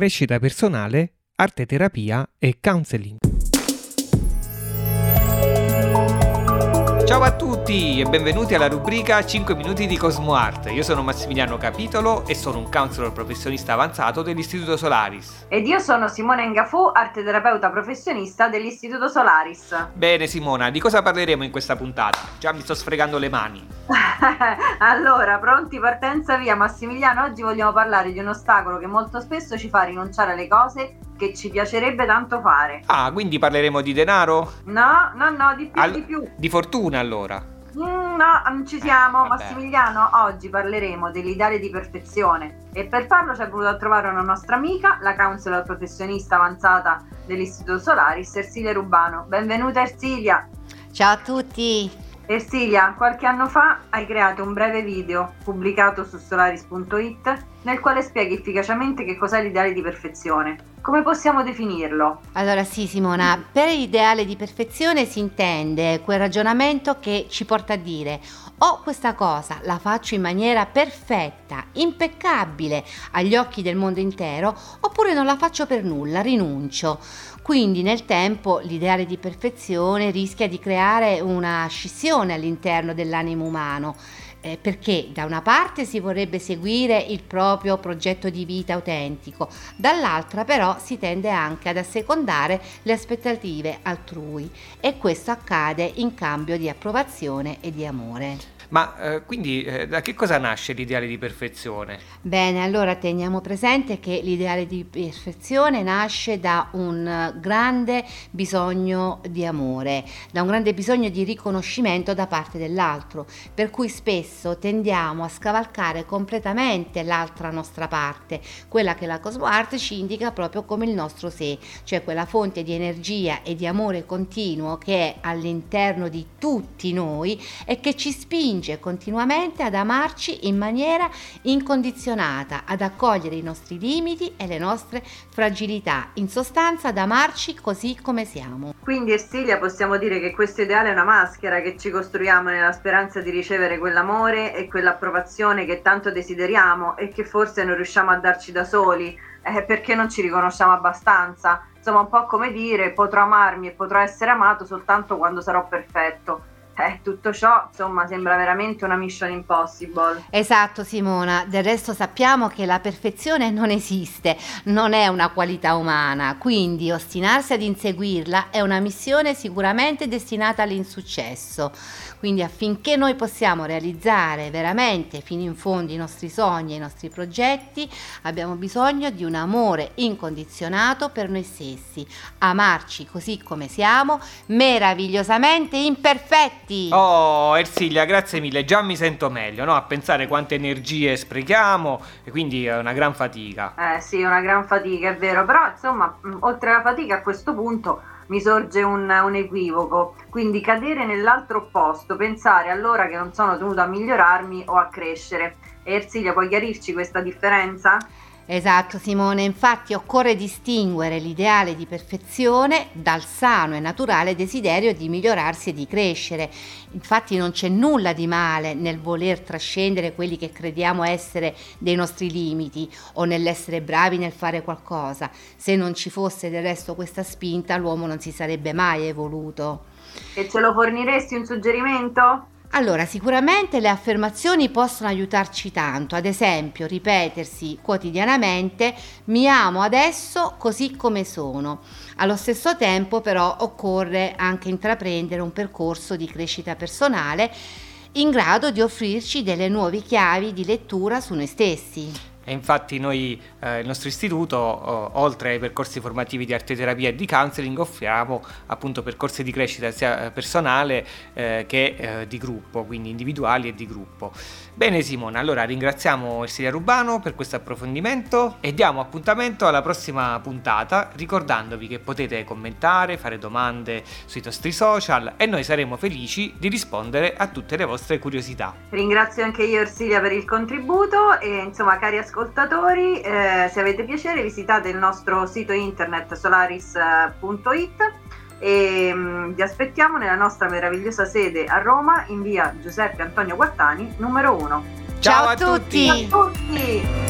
crescita personale, arte terapia e counseling. Ciao a tutti e benvenuti alla rubrica 5 minuti di Cosmo Art. Io sono Massimiliano Capitolo e sono un counselor professionista avanzato dell'Istituto Solaris. Ed io sono Simone Engafu, arte terapeuta professionista dell'Istituto Solaris. Bene Simona, di cosa parleremo in questa puntata? Già mi sto sfregando le mani. allora, pronti partenza via Massimiliano, oggi vogliamo parlare di un ostacolo che molto spesso ci fa rinunciare alle cose che ci piacerebbe tanto fare. Ah, quindi parleremo di denaro? No, no, no, di più, All- di più. Di fortuna allora. Mm, no, non ci siamo. Eh, Massimiliano, oggi parleremo dell'ideale di perfezione e per farlo ci è voluto trovare una nostra amica, la counselor professionista avanzata dell'Istituto Solaris, Ersilia Rubano. Benvenuta Ersilia. Ciao a tutti. Ersilia, qualche anno fa hai creato un breve video pubblicato su solaris.it nel quale spieghi efficacemente che cos'è l'ideale di perfezione. Come possiamo definirlo? Allora sì Simona, per l'ideale di perfezione si intende quel ragionamento che ci porta a dire o questa cosa la faccio in maniera perfetta, impeccabile agli occhi del mondo intero, oppure non la faccio per nulla, rinuncio. Quindi nel tempo l'ideale di perfezione rischia di creare una scissione all'interno dell'animo umano. Eh, perché da una parte si vorrebbe seguire il proprio progetto di vita autentico, dall'altra però si tende anche ad assecondare le aspettative altrui e questo accade in cambio di approvazione e di amore. Ma eh, quindi eh, da che cosa nasce l'ideale di perfezione? Bene, allora teniamo presente che l'ideale di perfezione nasce da un grande bisogno di amore, da un grande bisogno di riconoscimento da parte dell'altro, per cui spesso tendiamo a scavalcare completamente l'altra nostra parte, quella che la Cosmo Art ci indica proprio come il nostro sé, cioè quella fonte di energia e di amore continuo che è all'interno di tutti noi e che ci spinge spinge continuamente ad amarci in maniera incondizionata, ad accogliere i nostri limiti e le nostre fragilità, in sostanza ad amarci così come siamo. Quindi Ersilia possiamo dire che questo ideale è una maschera che ci costruiamo nella speranza di ricevere quell'amore e quell'approvazione che tanto desideriamo e che forse non riusciamo a darci da soli eh, perché non ci riconosciamo abbastanza. Insomma, un po' come dire potrò amarmi e potrò essere amato soltanto quando sarò perfetto eh, tutto ciò insomma sembra veramente una mission impossible. Esatto Simona, del resto sappiamo che la perfezione non esiste, non è una qualità umana, quindi ostinarsi ad inseguirla è una missione sicuramente destinata all'insuccesso. Quindi affinché noi possiamo realizzare veramente fino in fondo i nostri sogni e i nostri progetti, abbiamo bisogno di un amore incondizionato per noi stessi, amarci così come siamo, meravigliosamente imperfetti. Oh, Ersilia, grazie mille, già mi sento meglio, no? A pensare quante energie sprechiamo e quindi è una gran fatica. Eh sì, una gran fatica, è vero, però insomma, oltre alla fatica a questo punto mi sorge un, un, equivoco. Quindi cadere nell'altro posto, pensare allora che non sono tenuto a migliorarmi o a crescere. Ersilia, puoi chiarirci questa differenza? Esatto Simone, infatti occorre distinguere l'ideale di perfezione dal sano e naturale desiderio di migliorarsi e di crescere. Infatti non c'è nulla di male nel voler trascendere quelli che crediamo essere dei nostri limiti o nell'essere bravi nel fare qualcosa. Se non ci fosse del resto questa spinta l'uomo non si sarebbe mai evoluto. E ce lo forniresti un suggerimento? Allora, sicuramente le affermazioni possono aiutarci tanto, ad esempio ripetersi quotidianamente mi amo adesso così come sono. Allo stesso tempo però occorre anche intraprendere un percorso di crescita personale in grado di offrirci delle nuove chiavi di lettura su noi stessi. E infatti noi, eh, il nostro istituto, oh, oltre ai percorsi formativi di arteterapia e di counseling, offriamo appunto percorsi di crescita sia eh, personale eh, che eh, di gruppo, quindi individuali e di gruppo. Bene Simone, allora ringraziamo Ersilia Rubano per questo approfondimento e diamo appuntamento alla prossima puntata ricordandovi che potete commentare, fare domande sui nostri social e noi saremo felici di rispondere a tutte le vostre curiosità. Ringrazio anche io Ersilia per il contributo e insomma cari ascoltatori ascoltatori, eh, se avete piacere visitate il nostro sito internet solaris.it e mh, mm, vi aspettiamo nella nostra meravigliosa sede a Roma in via Giuseppe Antonio Guattani numero 1. Ciao, Ciao a tutti! tutti. Ciao a tutti.